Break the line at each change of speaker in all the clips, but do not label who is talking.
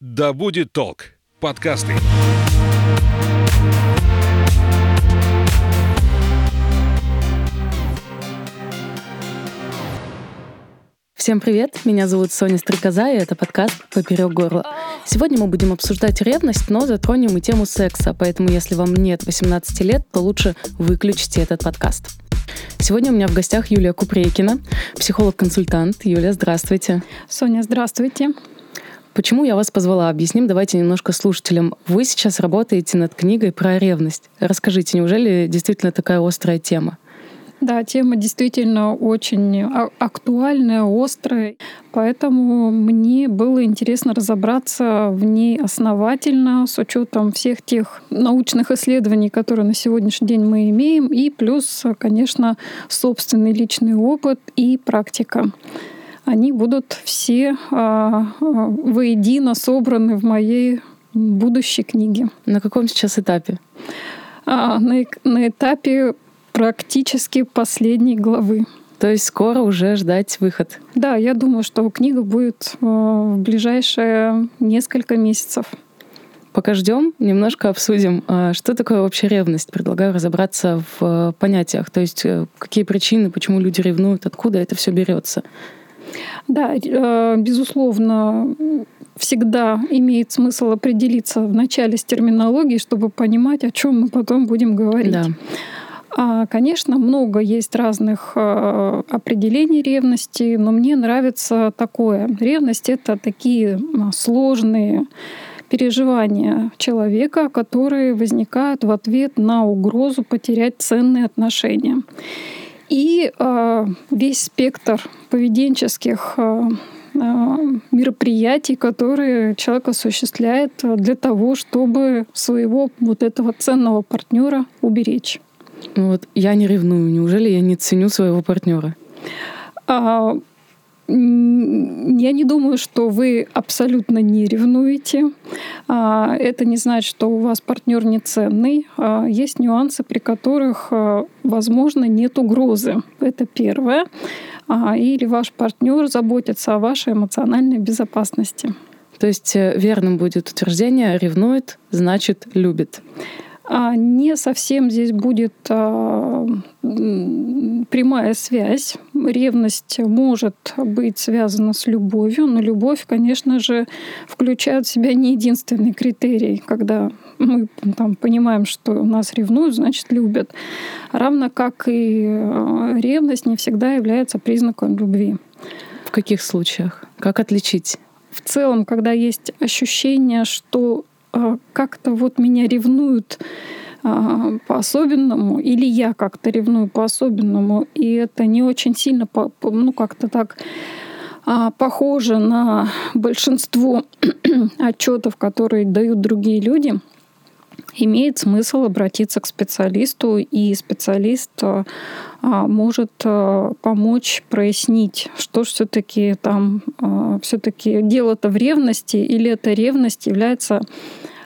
«Да будет толк» подкасты.
Всем привет, меня зовут Соня Стрекоза, и это подкаст «Поперек горла». Сегодня мы будем обсуждать ревность, но затронем и тему секса, поэтому если вам нет 18 лет, то лучше выключите этот подкаст. Сегодня у меня в гостях Юлия Купрейкина, психолог-консультант. Юлия, здравствуйте.
Соня, здравствуйте.
Почему я вас позвала? Объясним давайте немножко слушателям. Вы сейчас работаете над книгой про ревность. Расскажите, неужели действительно такая острая тема?
Да, тема действительно очень а, актуальная, острая, поэтому мне было интересно разобраться в ней основательно с учетом всех тех научных исследований, которые на сегодняшний день мы имеем, и плюс, конечно, собственный личный опыт и практика. Они будут все а, а, воедино собраны в моей будущей книге.
На каком сейчас этапе?
На, на этапе практически последней главы.
То есть скоро уже ждать выход?
Да, я думаю, что книга будет э, в ближайшие несколько месяцев.
Пока ждем, немножко обсудим, а что такое вообще ревность. Предлагаю разобраться в э, понятиях, то есть э, какие причины, почему люди ревнуют, откуда это все берется.
Да, безусловно, всегда имеет смысл определиться в начале с терминологией, чтобы понимать, о чем мы потом будем говорить. Да. А, конечно, много есть разных а, определений ревности, но мне нравится такое. Ревность — это такие сложные переживания человека, которые возникают в ответ на угрозу потерять ценные отношения. И э, весь спектр поведенческих э, мероприятий, которые человек осуществляет для того, чтобы своего вот этого ценного партнера уберечь.
Ну вот я не ревную. Неужели я не ценю своего партнера?
А, я не думаю, что вы абсолютно не ревнуете. А, это не значит, что у вас партнер не ценный. А, есть нюансы, при которых, а, возможно, нет угрозы. Это первое. Или ваш партнер заботится о вашей эмоциональной безопасности.
То есть э, верным будет утверждение «ревнует, значит, любит».
А не совсем здесь будет а, прямая связь. Ревность может быть связана с любовью, но любовь, конечно же, включает в себя не единственный критерий, когда мы там, понимаем, что нас ревнуют, значит, любят. Равно как и а, ревность не всегда является признаком любви.
В каких случаях? Как отличить?
В целом, когда есть ощущение, что как-то вот меня ревнуют а, по-особенному, или я как-то ревную по-особенному, и это не очень сильно, ну как-то так а, похоже на большинство отчетов, которые дают другие люди, имеет смысл обратиться к специалисту, и специалист может помочь прояснить, что же все-таки там все-таки дело-то в ревности, или эта ревность является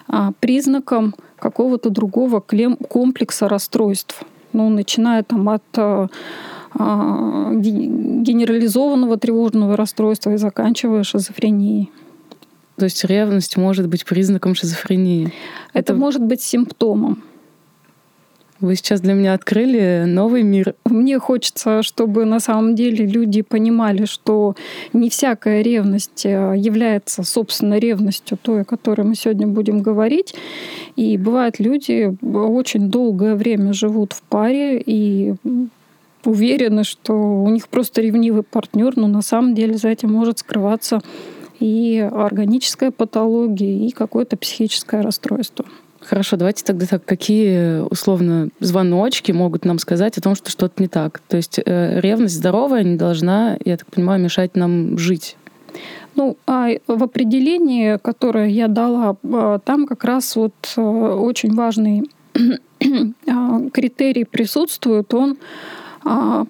а, признаком какого-то другого комплекса расстройств. Ну, начиная там от а, а, генерализованного тревожного расстройства и заканчивая шизофренией.
То есть ревность может быть признаком шизофрении?
Это, Это может быть симптомом.
Вы сейчас для меня открыли новый мир.
Мне хочется, чтобы на самом деле люди понимали, что не всякая ревность э, является, собственно, ревностью той, о которой мы сегодня будем говорить. И бывают люди очень долгое время живут в паре и уверены, что у них просто ревнивый партнер, но на самом деле за этим может скрываться и органическая патология, и какое-то психическое расстройство.
Хорошо, давайте тогда так, какие условно звоночки могут нам сказать о том, что что-то не так? То есть э, ревность здоровая не должна, я так понимаю, мешать нам жить.
Ну, а в определении, которое я дала, а, там как раз вот э, очень важный а, критерий присутствует. Он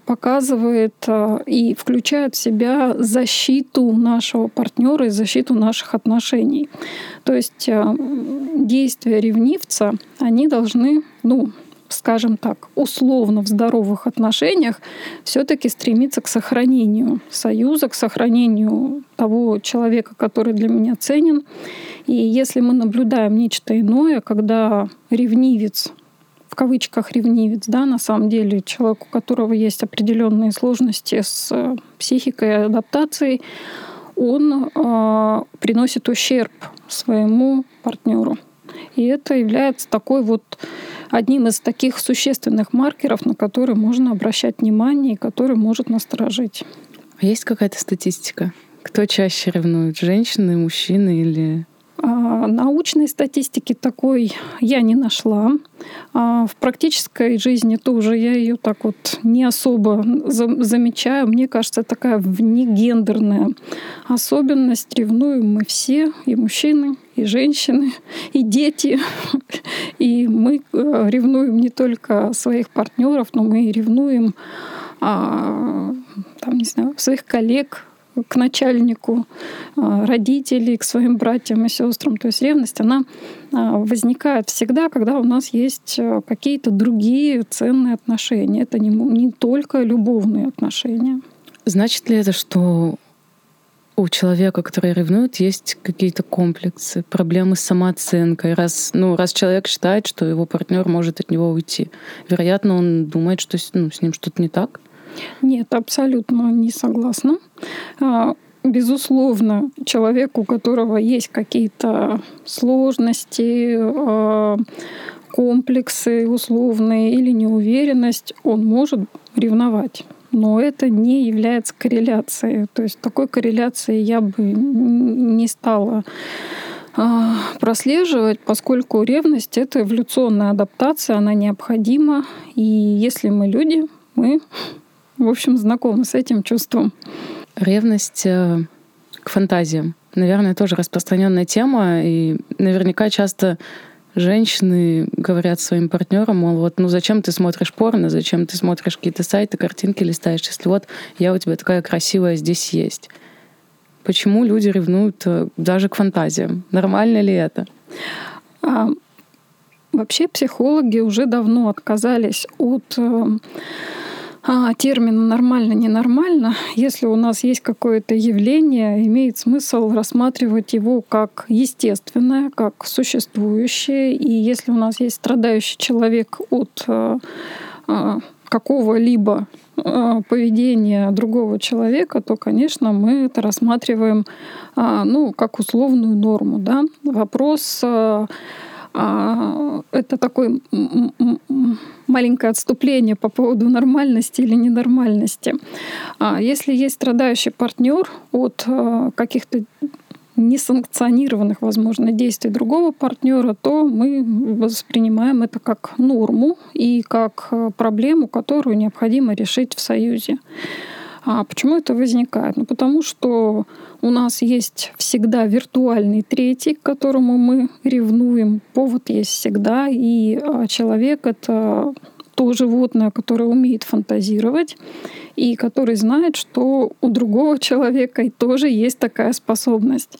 показывает а, и включает в себя защиту нашего партнера и защиту наших отношений. То есть а, действия ревнивца, они должны, ну, скажем так, условно в здоровых отношениях все-таки стремиться к сохранению союза, к сохранению того человека, который для меня ценен. И если мы наблюдаем нечто иное, когда ревнивец в кавычках ревнивец, да, на самом деле человек, у которого есть определенные сложности с э, психикой и адаптацией, он э, приносит ущерб своему партнеру. И это является такой вот одним из таких существенных маркеров, на которые можно обращать внимание и который может насторожить.
А есть какая-то статистика? Кто чаще ревнует, женщины, мужчины или
научной статистики такой я не нашла. А в практической жизни тоже я ее так вот не особо замечаю. Мне кажется, такая внегендерная особенность. Ревнуем мы все, и мужчины, и женщины, и дети. И мы э, ревнуем не только своих партнеров, но мы и ревнуем а, там, не знаю, своих коллег, к начальнику, а, родителей, к своим братьям и сестрам. То есть ревность, она а, возникает всегда, когда у нас есть а, какие-то другие ценные отношения. Это не, не только любовные отношения.
Значит ли это, что у человека, который ревнует, есть какие-то комплексы, проблемы с самооценкой. Раз, ну, раз человек считает, что его партнер может от него уйти, вероятно, он думает, что ну, с ним что-то не так.
Нет, абсолютно не согласна. А, безусловно, человек, у которого есть какие-то сложности, а, комплексы условные или неуверенность, он может ревновать. Но это не является корреляцией. То есть такой корреляции я бы не стала а, прослеживать, поскольку ревность — это эволюционная адаптация, она необходима. И если мы люди, мы в общем, знакома с этим чувством.
Ревность э, к фантазиям. Наверное, тоже распространенная тема, и наверняка часто женщины говорят своим партнерам, мол, вот, ну зачем ты смотришь порно, зачем ты смотришь какие-то сайты, картинки листаешь, если вот я у тебя такая красивая здесь есть. Почему люди ревнуют э, даже к фантазиям? Нормально ли это?
А, вообще психологи уже давно отказались от э, а, термина нормально, ненормально, если у нас есть какое-то явление, имеет смысл рассматривать его как естественное, как существующее. И если у нас есть страдающий человек от а, а, какого-либо а, поведения другого человека, то, конечно, мы это рассматриваем ну, как условную норму. Да? Вопрос а, это такое маленькое отступление по поводу нормальности или ненормальности. А, если есть страдающий партнер от а, каких-то несанкционированных, возможно, действий другого партнера, то мы воспринимаем это как норму и как проблему, которую необходимо решить в союзе. А почему это возникает? Ну, потому что у нас есть всегда виртуальный третий, к которому мы ревнуем. Повод есть всегда. И а, человек — это то животное, которое умеет фантазировать и который знает, что у другого человека тоже есть такая способность.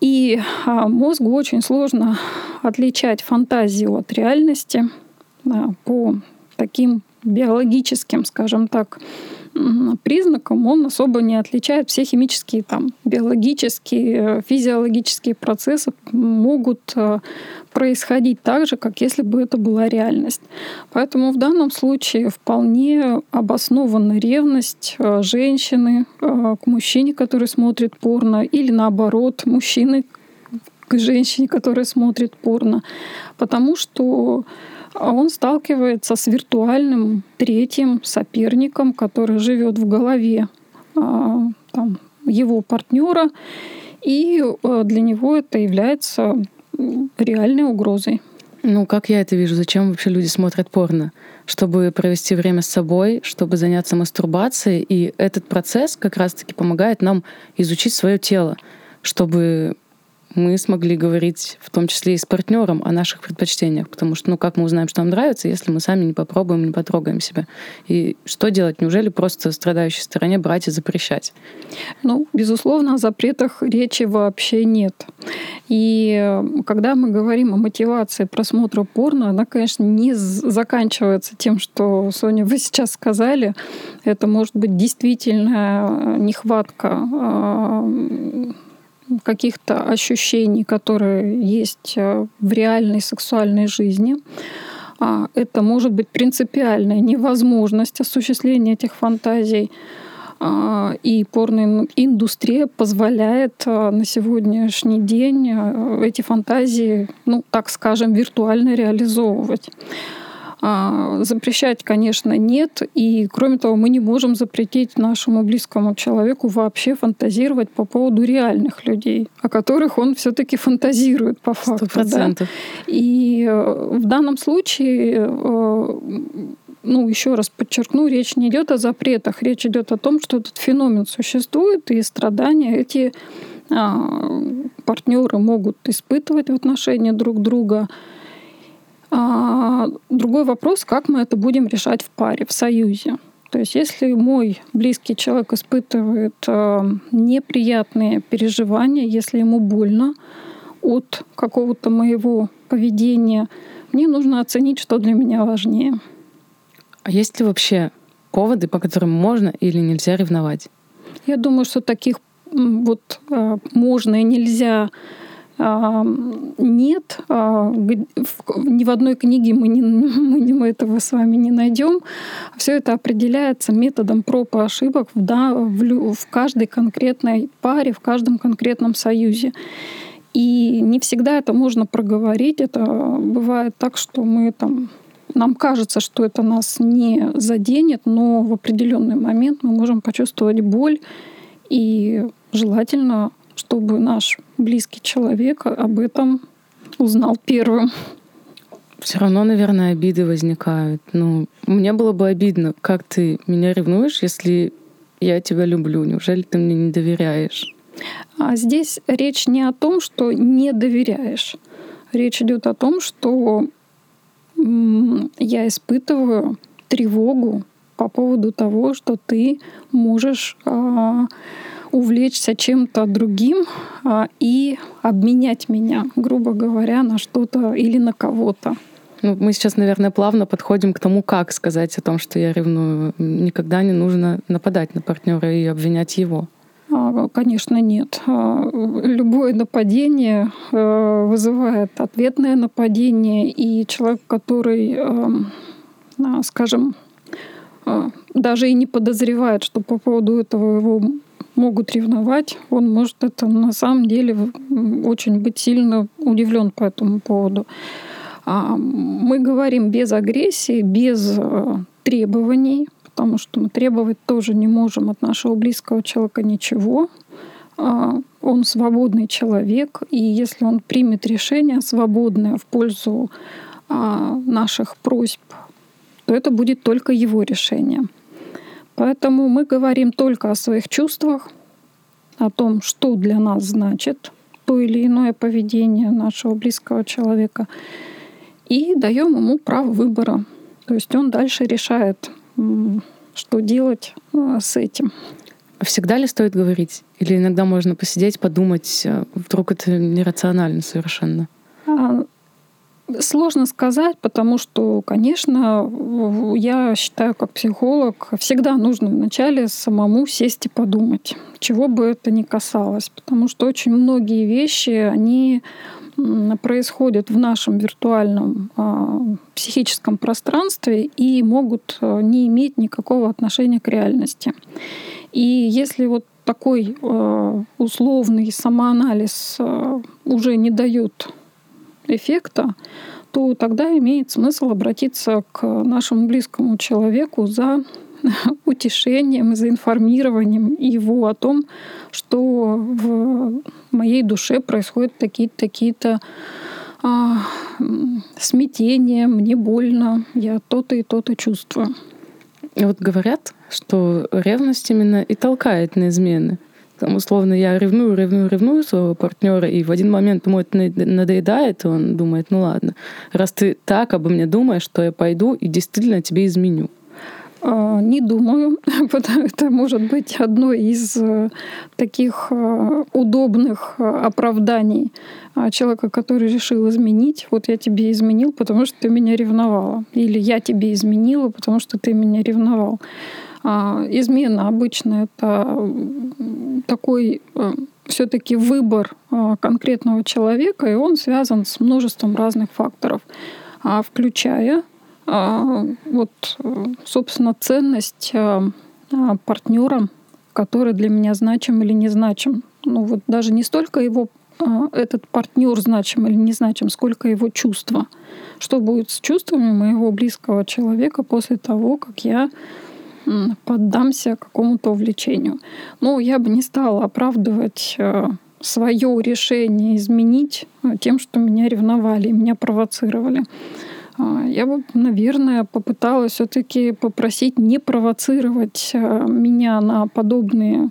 И а, мозгу очень сложно отличать фантазию от реальности по таким биологическим, скажем так, признаком он особо не отличает. Все химические, там, биологические, физиологические процессы могут э, происходить так же, как если бы это была реальность. Поэтому в данном случае вполне обоснована ревность э, женщины э, к мужчине, который смотрит порно, или наоборот, мужчины к женщине, которая смотрит порно. Потому что он сталкивается с виртуальным третьим соперником, который живет в голове а, там, его партнера, и э, для него это является реальной угрозой.
Ну, как я это вижу? Зачем вообще люди смотрят порно? Чтобы провести время с собой, чтобы заняться мастурбацией. И этот процесс как раз-таки помогает нам изучить свое тело, чтобы мы смогли говорить в том числе и с партнером о наших предпочтениях, потому что, ну, как мы узнаем, что нам нравится, если мы сами не попробуем, не потрогаем себя. И что делать? Неужели просто страдающей стороне брать и запрещать?
Ну, безусловно, о запретах речи вообще нет. И э, когда мы говорим о мотивации просмотра порно, она, конечно, не заканчивается тем, что, Соня, вы сейчас сказали. Это может быть действительно нехватка а, каких-то ощущений, которые есть э, в реальной сексуальной жизни. А, это может быть принципиальная невозможность осуществления этих фантазий. А, и порноиндустрия позволяет а, на сегодняшний день эти фантазии, ну, так скажем, виртуально реализовывать. А, запрещать, конечно, нет. И, кроме того, мы не можем запретить нашему близкому человеку вообще фантазировать по поводу реальных людей, о которых он все таки фантазирует по факту. 100%. Да? И э, в данном случае э, ну, еще раз подчеркну, речь не идет о запретах, речь идет о том, что этот феномен существует, и страдания эти а, партнеры могут испытывать в отношении друг друга. А другой вопрос, как мы это будем решать в паре, в союзе. То есть если мой близкий человек испытывает э, неприятные переживания, если ему больно от какого-то моего поведения, мне нужно оценить, что для меня важнее.
А есть ли вообще поводы, по которым можно или нельзя ревновать?
Я думаю, что таких вот э, можно и нельзя нет, а, ни в одной книге мы, не, мы этого с вами не найдем. Все это определяется методом проб и ошибок в, да, в, в каждой конкретной паре, в каждом конкретном союзе. И не всегда это можно проговорить. Это бывает так, что мы там нам кажется, что это нас не заденет, но в определенный момент мы можем почувствовать боль и желательно чтобы наш близкий человек об этом узнал первым.
Все равно, наверное, обиды возникают. Ну, мне было бы обидно, как ты меня ревнуешь, если я тебя люблю. Неужели ты мне не доверяешь?
А здесь речь не о том, что не доверяешь. Речь идет о том, что я испытываю тревогу по поводу того, что ты можешь а, увлечься чем-то другим а, и обменять меня, грубо говоря, на что-то или на кого-то.
Ну, мы сейчас, наверное, плавно подходим к тому, как сказать о том, что я ревную. Никогда не нужно нападать на партнера и обвинять его.
А, конечно, нет. А, любое нападение э, вызывает ответное нападение, и человек, который, эм, скажем, э, даже и не подозревает, что по поводу этого его могут ревновать, он может это на самом деле очень быть сильно удивлен по этому поводу. А, мы говорим без агрессии, без э, требований, потому что мы требовать тоже не можем от нашего близкого человека ничего. А, он свободный человек, и если он примет решение свободное в пользу а, наших просьб, то это будет только его решение. Поэтому мы говорим только о своих чувствах, о том, что для нас значит то или иное поведение нашего близкого человека, и даем ему право выбора. То есть он дальше решает, что делать э, с этим.
Всегда ли стоит говорить? Или иногда можно посидеть, подумать, э, вдруг это нерационально совершенно?
Сложно сказать, потому что, конечно, я считаю, как психолог, всегда нужно вначале самому сесть и подумать, чего бы это ни касалось. Потому что очень многие вещи, они происходят в нашем виртуальном а, психическом пространстве и могут а, не иметь никакого отношения к реальности. И если вот такой а, условный самоанализ а, уже не дает эффекта, то тогда имеет смысл обратиться к нашему близкому человеку за утешением, за информированием его о том, что в моей душе происходят такие-то такие-то а, смятения, мне больно, я то-то и то-то чувствую.
Вот говорят, что ревность именно и толкает на измены. Там, условно, я ревную, ревную, ревную своего партнера, и в один момент ему это надоедает, и он думает, ну ладно, раз ты так обо мне думаешь, то я пойду и действительно тебе изменю.
А, не думаю. Это может быть одно из э, таких э, удобных э, оправданий человека, который решил изменить. Вот я тебе изменил, потому что ты меня ревновала. Или я тебе изменила, потому что ты меня ревновал. А, измена обычно это такой э, все-таки выбор а, конкретного человека, и он связан с множеством разных факторов, а, включая вот, собственно, ценность партнера, который для меня значим или не значим. Ну вот даже не столько его этот партнер значим или не значим, сколько его чувства. Что будет с чувствами моего близкого человека после того, как я поддамся какому-то увлечению. Но я бы не стала оправдывать э, свое решение изменить э, тем, что меня ревновали, меня провоцировали. А, я бы, наверное, попыталась все-таки попросить не провоцировать э, меня на подобные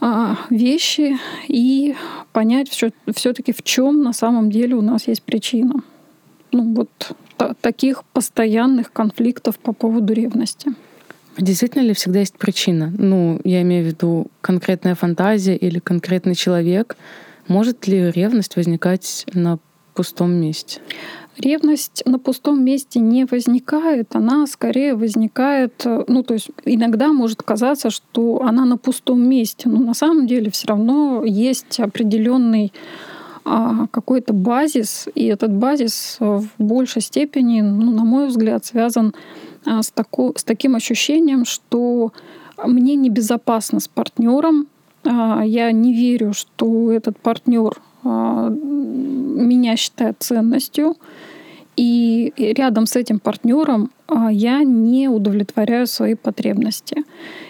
а, вещи и понять все-таки в чем на самом деле у нас есть причина. Ну вот таких постоянных конфликтов по поводу ревности.
Действительно ли всегда есть причина? Ну, я имею в виду конкретная фантазия или конкретный человек. Может ли ревность возникать на пустом месте?
Ревность на пустом месте не возникает, она скорее возникает, ну то есть иногда может казаться, что она на пустом месте, но на самом деле все равно есть определенный а, какой-то базис, и этот базис в большей степени, ну, на мой взгляд, связан а, с, таку, с таким ощущением, что мне небезопасно с партнером, а, я не верю, что этот партнер а, меня считает ценностью, и рядом с этим партнером я не удовлетворяю свои потребности.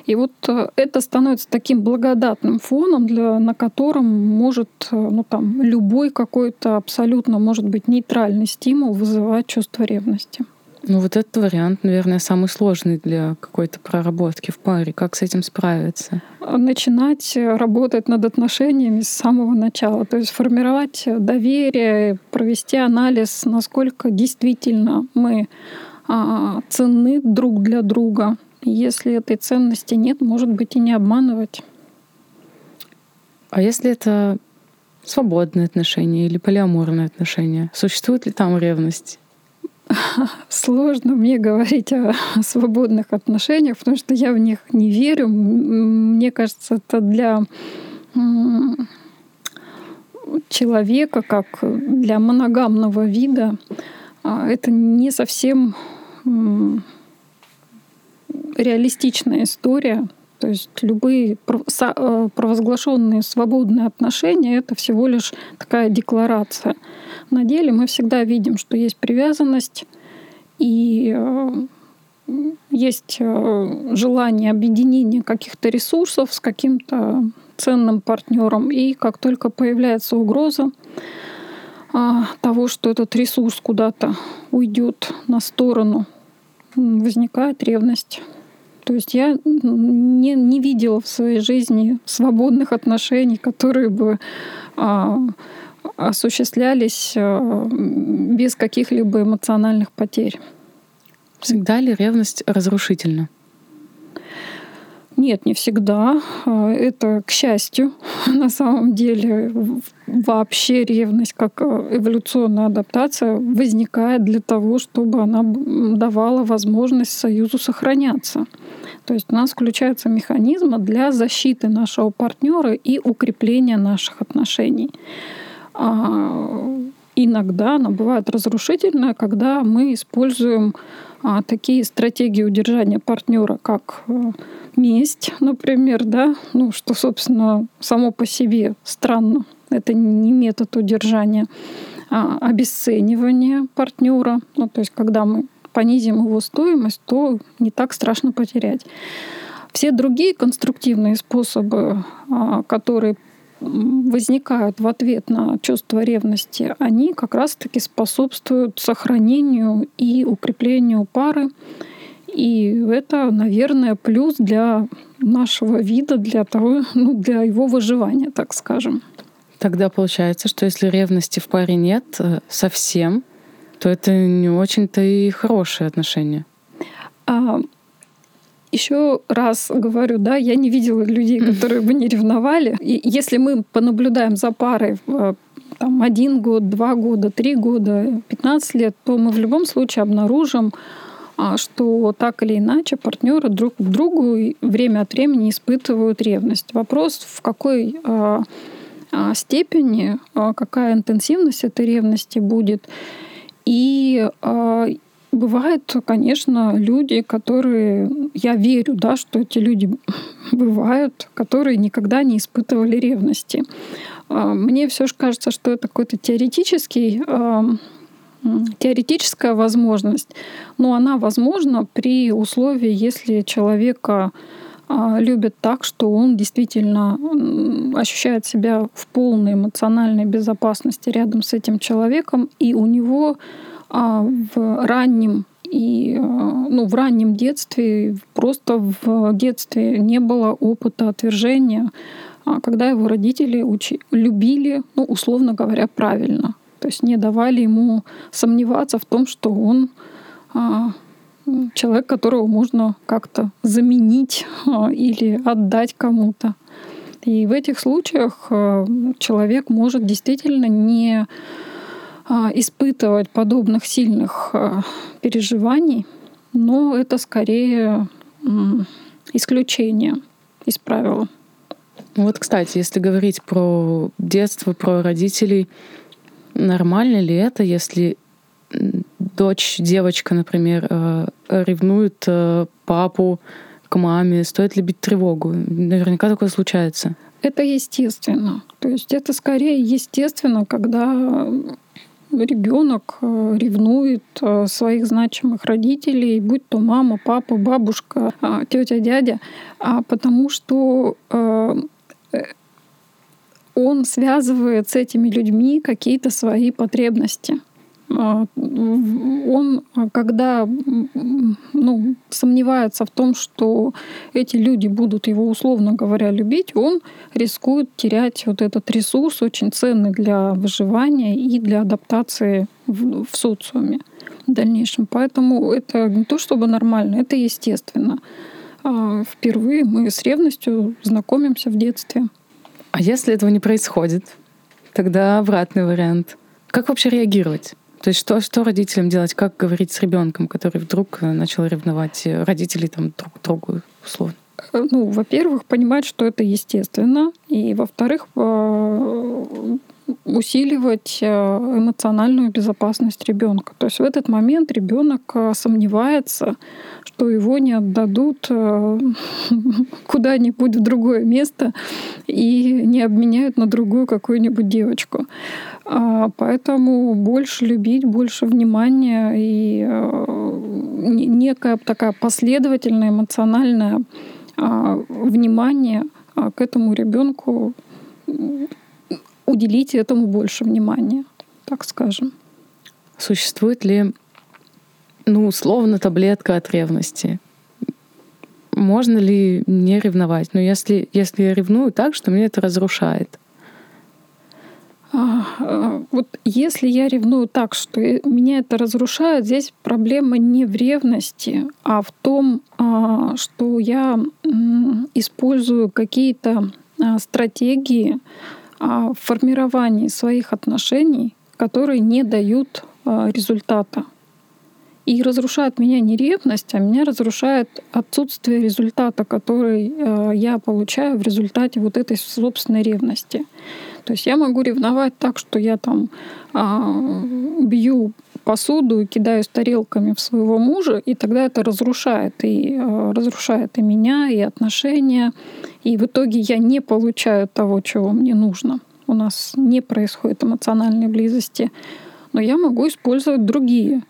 И вот это становится таким благодатным фоном, для, на котором может ну, там, любой какой-то абсолютно, может быть, нейтральный стимул вызывать чувство ревности.
Ну вот этот вариант, наверное, самый сложный для какой-то проработки в паре. Как с этим справиться?
Начинать работать над отношениями с самого начала. То есть формировать доверие, провести анализ, насколько действительно мы а, ценны друг для друга. Если этой ценности нет, может быть, и не обманывать.
А если это свободные отношения или полиаморные отношения? Существует ли там ревность?
Сложно мне говорить о свободных отношениях, потому что я в них не верю. Мне кажется, это для человека, как для моногамного вида, а, это не совсем реалистичная история. То есть любые э, провозглашенные свободные отношения это всего лишь такая декларация. На деле мы всегда видим, что есть привязанность и э, есть э, желание объединения каких-то ресурсов с каким-то ценным партнером. И как только появляется угроза а, того, что этот ресурс куда-то уйдет на сторону, возникает ревность. То есть я не, не видела в своей жизни свободных отношений, которые бы а, осуществлялись а, без каких-либо эмоциональных потерь.
Всегда ли ревность разрушительна?
Нет, не всегда. А, это, к счастью, на самом деле вообще ревность как э, эволюционная адаптация возникает для того, чтобы она давала возможность союзу сохраняться. То есть у нас включаются механизмы для защиты нашего партнера и укрепления наших отношений. А, иногда она бывает разрушительная, когда мы используем а, такие стратегии удержания партнера, как э, месть, например, да, ну, что, собственно, само по себе странно. Это не метод удержания, а обесценивание партнера. Ну, то есть, когда мы понизим его стоимость, то не так страшно потерять. Все другие конструктивные способы, а, которые возникают в ответ на чувство ревности, они как раз-таки способствуют сохранению и укреплению пары. И это, наверное, плюс для нашего вида, для, того, ну, для его выживания, так скажем.
Тогда получается, что если ревности в паре нет э, совсем, то это не очень-то и хорошие отношения.
А, еще раз говорю, да, я не видела людей, которые бы не ревновали. И если мы понаблюдаем за парой э, там, один год, два года, три года, 15 лет, то мы в любом случае обнаружим а, что так или иначе партнеры друг к другу время от времени испытывают ревность. Вопрос, в какой а, а, степени, какая интенсивность этой ревности будет. И бывают, конечно, люди, которые, я верю, да, что эти люди бывают, которые никогда не испытывали ревности. Мне все же кажется, что это какой-то теоретический теоретическая возможность, но она возможна при условии, если человека а, любят так, что он действительно ощущает себя в полной эмоциональной безопасности рядом с этим человеком, и у него а, в раннем и а, ну, в раннем детстве, просто в детстве не было опыта отвержения, когда его родители учи, любили, ну, условно говоря, правильно. То есть не давали ему сомневаться в том, что он человек, которого можно как-то заменить а, или отдать кому-то. И в этих случаях а, человек может действительно не испытывать подобных сильных переживаний, но это скорее исключение из правила.
Вот, кстати, если говорить про детство, про родителей, нормально ли это, если дочь, девочка, например, э, ревнует э, папу к маме, стоит ли бить тревогу? Наверняка такое случается.
Это естественно. То есть это скорее естественно, когда ребенок э, ревнует своих значимых родителей, будь то мама, папа, бабушка, тетя, дядя, а потому что он связывает с этими людьми какие-то свои потребности. А, он, когда ну, сомневается в том, что эти люди будут его, условно говоря, любить, он рискует терять вот этот ресурс, очень ценный для выживания и для адаптации в, в социуме в дальнейшем. Поэтому это не то чтобы нормально, это естественно. А, впервые мы с ревностью знакомимся в детстве.
А если этого не происходит, тогда обратный вариант. Как вообще реагировать? То есть что, что родителям делать? Как говорить с ребенком, который вдруг э, начал ревновать э, родителей там друг другу, условно?
Э, ну, во-первых, понимать, что это естественно. И, во-вторых, усиливать эмоциональную безопасность ребенка. То есть в этот момент ребенок сомневается, что его не отдадут э, куда-нибудь в другое место и не обменяют на другую какую-нибудь девочку. А, поэтому больше любить, больше внимания и э, некая такая последовательная эмоциональное а, внимание а, к этому ребенку уделите этому больше внимания, так скажем.
Существует ли ну, условно, таблетка от ревности. Можно ли не ревновать? Но если, если я ревную так, что мне это разрушает.
А, а, вот если я ревную так, что меня это разрушает, здесь проблема не в ревности, а в том, а, что я использую какие-то стратегии в формировании своих отношений, которые не дают результата. И разрушает меня не ревность, а меня разрушает отсутствие результата, который э, я получаю в результате вот этой собственной ревности. То есть я могу ревновать так, что я там э, бью посуду и кидаюсь тарелками в своего мужа, и тогда это разрушает. И э, разрушает и меня, и отношения. И в итоге я не получаю того, чего мне нужно. У нас не происходит эмоциональной близости. Но я могу использовать другие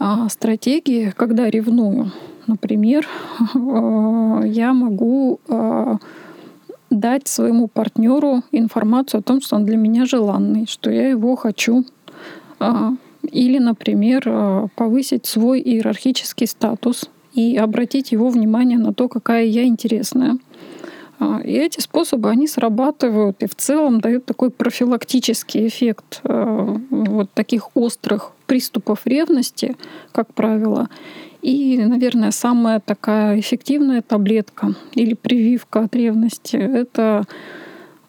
а, стратегии, когда ревную. Например, я могу а, дать своему партнеру информацию о том, что он для меня желанный, что я его хочу. А, или, например, повысить свой иерархический статус и обратить его внимание на то, какая я интересная. И эти способы, они срабатывают и в целом дают такой профилактический эффект вот таких острых приступов ревности, как правило. И, наверное, самая такая эффективная таблетка или прививка от ревности — это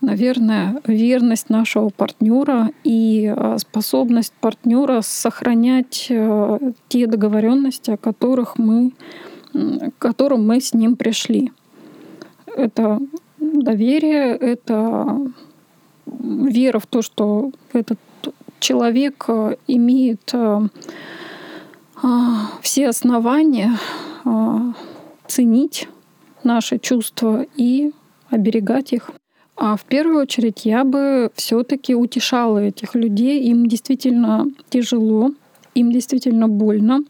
наверное, верность нашего партнера и э, способность партнера сохранять э, те договоренности, о которых мы, к которым мы с ним пришли. Это доверие, это вера в то, что этот человек э, имеет все основания ценить наши чувства и оберегать их. А в первую очередь я бы все-таки утешала этих людей. Им действительно тяжело, им действительно больно.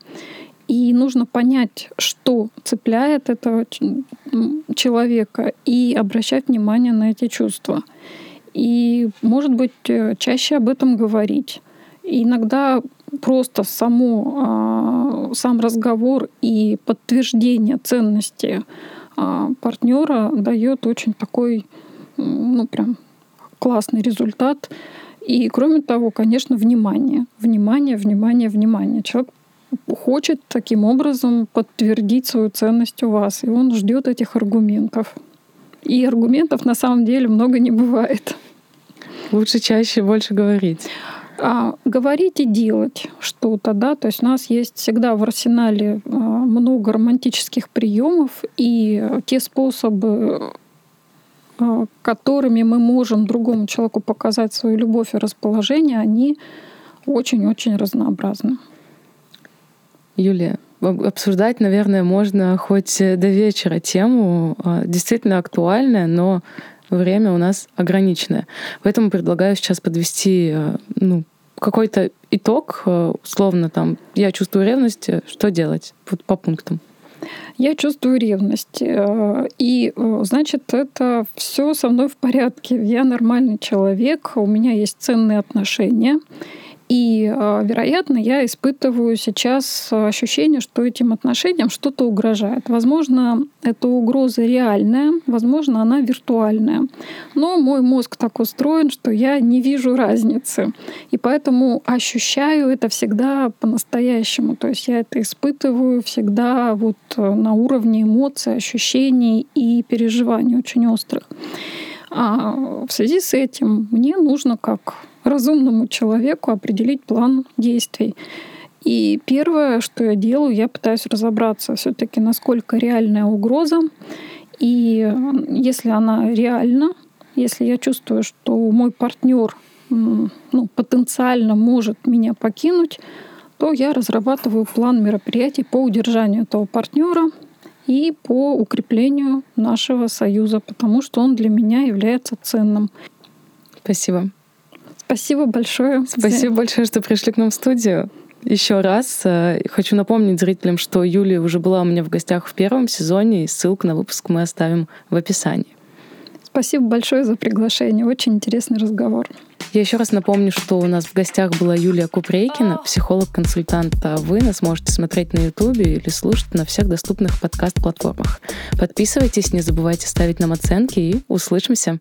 И нужно понять, что цепляет этого человека, и обращать внимание на эти чувства. И, может быть, э, чаще об этом говорить. Иногда просто само, а, сам разговор и подтверждение ценности а, партнера дает очень такой ну, прям классный результат. И, кроме того, конечно, внимание. Внимание, внимание, внимание. Человек хочет таким образом подтвердить свою ценность у вас, и он ждет этих аргументов. И аргументов на самом деле много не бывает.
Лучше чаще больше говорить.
А, говорить и делать что-то, да, то есть у нас есть всегда в арсенале а, много романтических приемов, и те способы которыми мы можем другому человеку показать свою любовь и расположение, они очень-очень разнообразны.
Юлия, обсуждать, наверное, можно хоть до вечера тему, а, действительно актуальная, но время у нас ограниченное. Поэтому предлагаю сейчас подвести ну, какой-то итог, условно там, я чувствую ревность, что делать вот по пунктам.
Я чувствую ревность. Э, и, э, значит, это все со мной в порядке. Я нормальный человек, у меня есть ценные отношения. И, а, вероятно, я испытываю сейчас ощущение, что этим отношениям что-то угрожает. Возможно, эта угроза реальная, возможно, она виртуальная. Но мой мозг так устроен, что я не вижу разницы. И поэтому ощущаю это всегда по-настоящему. То есть я это испытываю всегда вот на уровне эмоций, ощущений и переживаний очень острых. А в связи с этим мне нужно как разумному человеку определить план действий. И первое, что я делаю, я пытаюсь разобраться все-таки, насколько реальная угроза. И если она реальна, если я чувствую, что мой партнер ну, потенциально может меня покинуть, то я разрабатываю план мероприятий по удержанию этого партнера и по укреплению нашего союза, потому что он для меня является ценным.
Спасибо.
Спасибо большое.
Спасибо большое, что пришли к нам в студию. Еще раз э, хочу напомнить зрителям, что Юлия уже была у меня в гостях в первом сезоне, и ссылку на выпуск мы оставим в описании.
Спасибо большое за приглашение. Очень интересный разговор.
Я еще раз напомню, что у нас в гостях была Юлия Купрейкина, психолог-консультант. А вы нас можете смотреть на Ютубе или слушать на всех доступных подкаст-платформах. Подписывайтесь, не забывайте ставить нам оценки и услышимся.